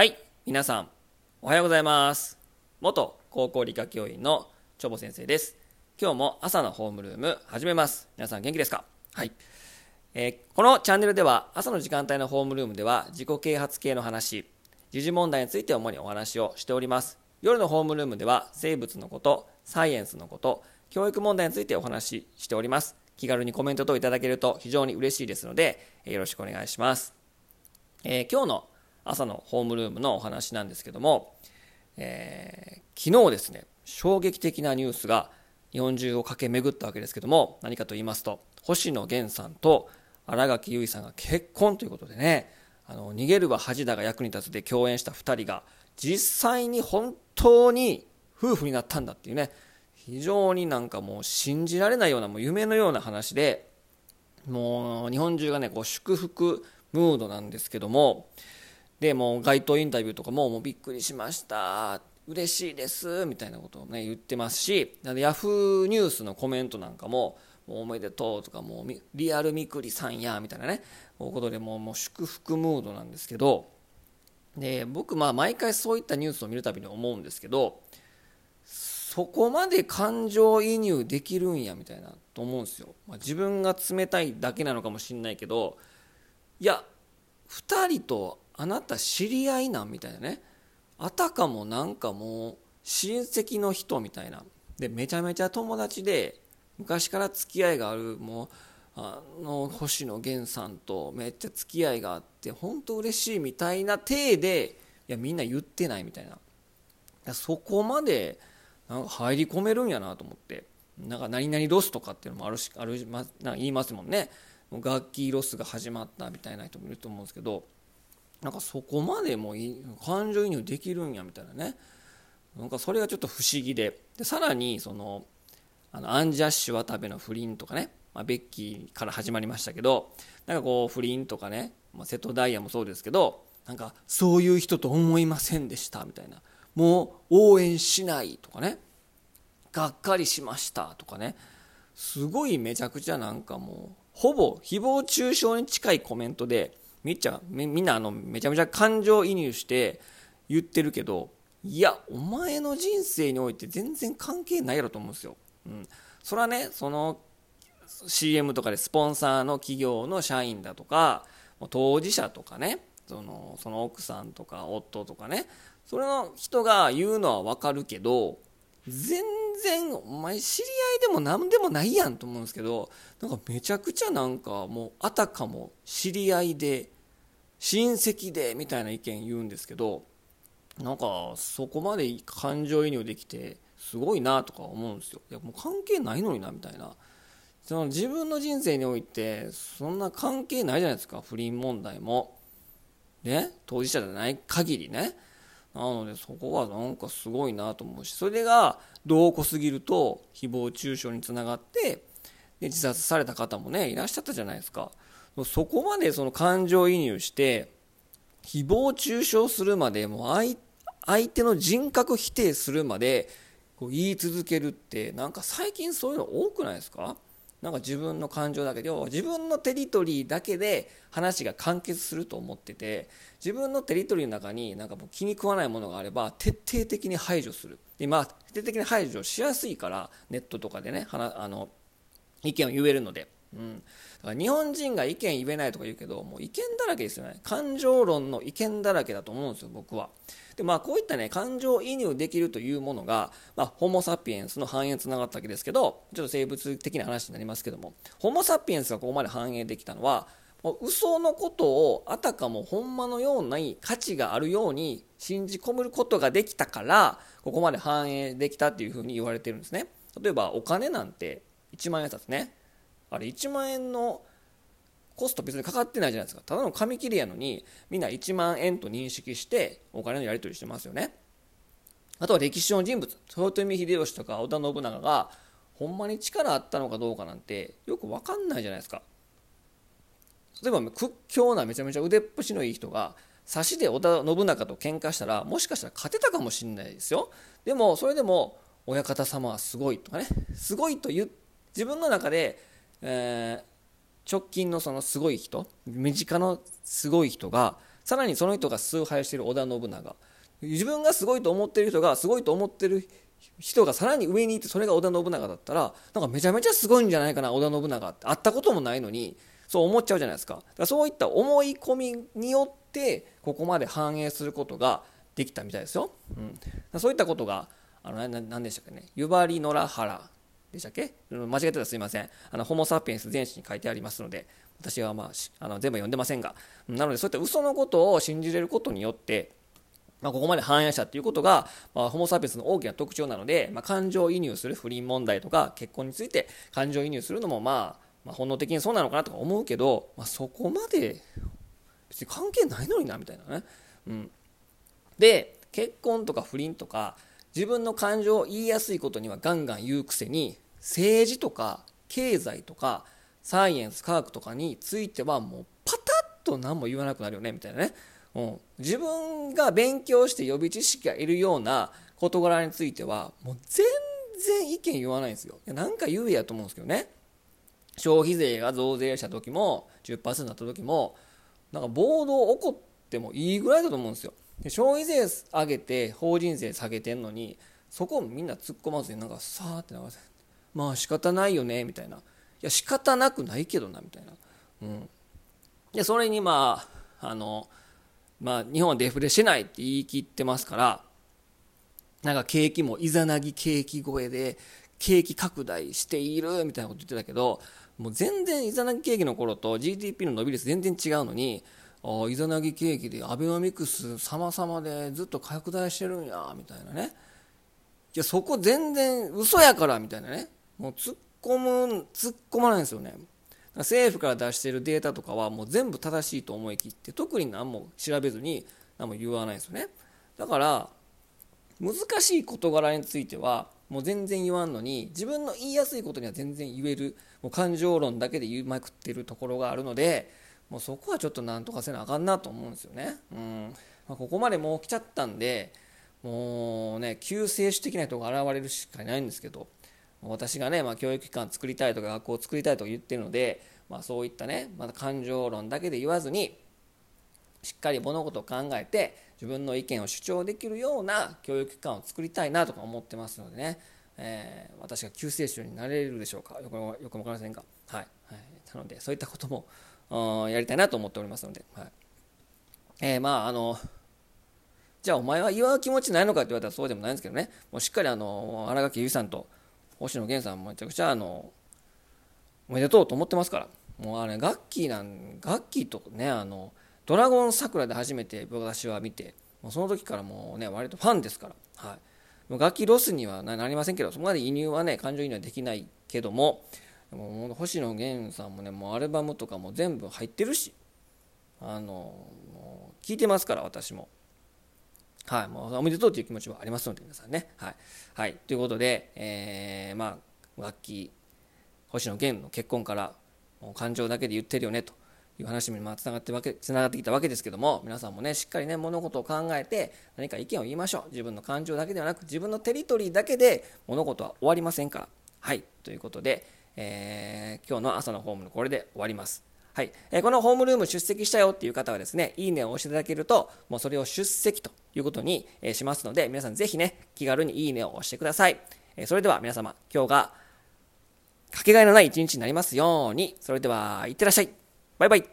はい、皆さん、おはようございます。元高校理科教員のチョボ先生です。今日も朝のホームルーム始めます。皆さん元気ですか？はい。えーこのチャンネルでは朝の時間帯のホームルームでは自己啓発系の話、時事問題について主にお話をしております。夜のホームルームでは生物のこと、サイエンスのこと、教育問題についてお話ししております。気軽にコメント等いただけると非常に嬉しいですので、えーよろしくお願いします。えー今日の朝のホームルームのお話なんですけども、えー昨日ですね、衝撃的なニュースが日本中を駆け巡ったわけですけども、何かと言いますと、星野源さんと新垣結衣さんが結婚ということでね、あの逃げるは恥だが役に立つで共演した2人が、実際に本当に夫婦になったんだっていうね、非常になんかもう信じられないような、もう夢のような話で、もう日本中がねこう祝福ムードなんですけどもでもう街頭インタビューとかももうびっくりしました。嬉しいですみたいなことをね言ってますしヤフーニュースのコメントなんかももうおめでとうとかもうリアルみくりさんやみたいなねことでもうもう祝福ムードなんですけどで僕まあ毎回そういったニュースを見るたびに思うんですけどそこまで感情移入できるんやみたいなと思うんですよ、まあ、自分が冷たいだけなのかもしれないけどいや2人とあなた知り合いなん？みたいなね。あたかもなんかもう親戚の人みたいな。でめちゃめちゃ友達で昔から付き合いがあるもうあの星野源さんとめっちゃ付き合いがあって本当嬉しいみたいな体でいやみんな言ってないみたいな。そこまでなんか入り込めるんやなと思って。なんか何々ロスとかっていうのもあるしあるまなんか言いますもんね。楽器ロスが始まったみたいな人もいると思うんですけど。なんかそこまでもい感情移入できるんやみたいなね。なんかそれがちょっと不思議で。でさらにそのあのアンジャッシュ渡部の不倫とかね、まあ、ベッキーから始まりましたけど。なんかこう不倫とかね、まあ、瀬戸大也もそうですけど。なんかそういう人と思いませんでしたみたいな。もう応援しないとかね。がっかりしましたとかね。すごいめちゃくちゃなんかもうほぼ誹謗中傷に近いコメントでみっちゃみみんなあのめちゃめちゃ感情移入して言ってるけどいやお前の人生において全然関係ないやろと思うんですよ、うん、それはねその CM とかでスポンサーの企業の社員だとか当事者とかねそのその奥さんとか夫とかねそれの人が言うのは分かるけど全然お前知り合いでも何でもないやんと思うんですけどなんかめちゃくちゃなんかもうあたかも知り合いで親戚でみたいな意見言うんですけどなんかそこまで感情移入できてすごいなとか思うんですよ。いやもう関係ないのになみたいな。その自分の人生においてそんな関係ないじゃないですか。不倫問題も。ね？当事者じゃない限りね。なのでそこはなんかすごいなと思うしそれが度を濃すぎると誹謗中傷につながってで自殺された方もねいらっしゃったじゃないですか。そこまでその感情移入して誹謗中傷するまでもう相相手の人格否定するまでこう言い続けるってなんか最近そういうの多くないですか？なんか自分の感情だけで自分のテリトリーだけで話が完結すると思ってて自分のテリトリーの中になんかもう気に食わないものがあれば徹底的に排除する。でま徹底的に排除しやすいからネットとかでねあの意見を言えるので、うん、だから日本人が意見言えないとか言うけどもう意見だらけですよね。感情論の意見だらけだと思うんですよ僕は。でまあこういったね感情移入できるというものが、まあ、ホモ・サピエンスの繁栄につながったわけですけどちょっと生物的な話になりますけども。ホモ・サピエンスがここまで繁栄できたのはもう嘘のことをあたかもほんまのような価値があるように信じ込むことができたからここまで繁栄できたっていうふうに言われてるんですね。例えばお金なんて1万円札ね。あれ1万円のコスト別にかかってないじゃないですか。ただの紙切れやのにみんな1万円と認識してお金のやり取りしてますよね。あとは歴史上の人物。豊臣秀吉とか織田信長がほんまに力あったのかどうかなんてよく分かんないじゃないですか。例えば屈強なめちゃめちゃ腕っぷしのいい人が差しで織田信長と喧嘩したらもしかしたら勝てたかもしれないですよ。でもそれでも親方様はすごいとかね。すごいと言自分の中で、えー直近のそのすごい人身近のすごい人がさらにその人が崇拝している織田信長。自分がすごいと思ってる人がすごいと思ってる人がさらに上にいてそれが織田信長だったらなんかめちゃめちゃすごいんじゃないかな織田信長って。会ったこともないのにそう思っちゃうじゃないですか。だからそういった思い込みによってここまで反映することができたみたいですよ、うん、そういったことがあの何でしたっけね。湯張野良原。でしたっけ？間違ってたらすいません。あのホモ・サピエンス全史に書いてありますので私は、まあ、あの全部読んでませんが。なのでそういった嘘のことを信じれることによってまあ、ここまで反映したということが、まあ、ホモ・サピエンスの大きな特徴なので、まあ、感情移入する不倫問題とか結婚について感情移入するのも、まあ、まあ本能的にそうなのかなとか思うけど、まあ、そこまで別に関係ないのになみたいなね。うん、で結婚とか不倫とか自分の感情を言いやすいことにはガンガン言うくせに政治とか経済とかサイエンス科学とかについてはもうパタッと何も言わなくなるよねみたいなね、うん、自分が勉強して予備知識がいるような事柄についてはもう全然意見言わないんですよ。いやなんか言えやと思うんですけどね。消費税が増税した時も10%になった時もなんか暴動起こってもいいぐらいだと思うんですよ。で消費税上げて法人税下げてんのにそこをみんな突っ込まずになんかさーって流せ。まあ仕方ないよねみたいな。いや仕方なくないけどなみたいな、うん、でそれにまああのまあ日本はデフレしないって言い切ってますからなんか景気もいざなぎ景気超えで景気拡大しているみたいなこと言ってたけどもう全然いざなぎ景気の頃と GDP の伸び率全然違うのにあいざなぎ景気でアベノミクス様々でずっと拡大してるんやみたいなね。いやそこ全然嘘やからみたいなね。もう突っ込む突っ込まないんですよね。政府から出してるデータとかはもう全部正しいと思い切って特に何も調べずに何も言わないんですよね。だから難しい事柄についてはもう全然言わんのに自分の言いやすいことには全然言えるもう感情論だけで言いまくってるところがあるのでもうそこはちょっとなんとかせなあかんなと思うんですよね、うん。まあ、ここまでもう来ちゃったんでもうね救世主的な人が現れるしかないんですけど私がね、まあ、教育機関作りたいとか学校を作りたいとか言ってるので、まあ、そういったね、まだ感情論だけで言わずにしっかり物事を考えて自分の意見を主張できるような教育機関を作りたいなとか思ってますのでね、えー、私が救世主になれるでしょうか？よくよく分かりませんが、はい、はい、なのでそういったこともやりたいなと思っておりますので、はい。えー、まああのじゃあお前は祝う気持ちないのかって言われたらそうでもないんですけどね。もうしっかりあの新垣結衣さんと星野源さんもめちゃくちゃあのおめでとうと思ってますから。もうあれガッキーなんガッキーとねあのドラゴン桜で初めて私は見てもうその時からもうね割とファンですから、はい、もう楽器ロスにはなりませんけどそこまで移入はね感情移入はできないけどもでも星野源さんもねもうアルバムとかも全部入ってるしあの聞いてますから私もはい、もうおめでとうという気持ちはありますので、皆さんね。はい。はい、ということで、えー、まあ、楽器、星野源の結婚から、もう感情だけで言ってるよねという話にまあつながってわけつながってきたわけですけども、皆さんもね、しっかりね、物事を考えて、何か意見を言いましょう。自分の感情だけではなく、自分のテリトリーだけで物事は終わりませんから。はい、ということで、えー、今日の朝のホームのこれで終わります。はい、えこのホームルーム出席したよっていう方はですね、いいねを押していただけると、もうそれを出席ということに、えしますので、皆さんぜひね、気軽にいいねを押してください。えそれでは皆様、今日がかけがえのない一日になりますように、それでは、いってらっしゃい。バイバイ。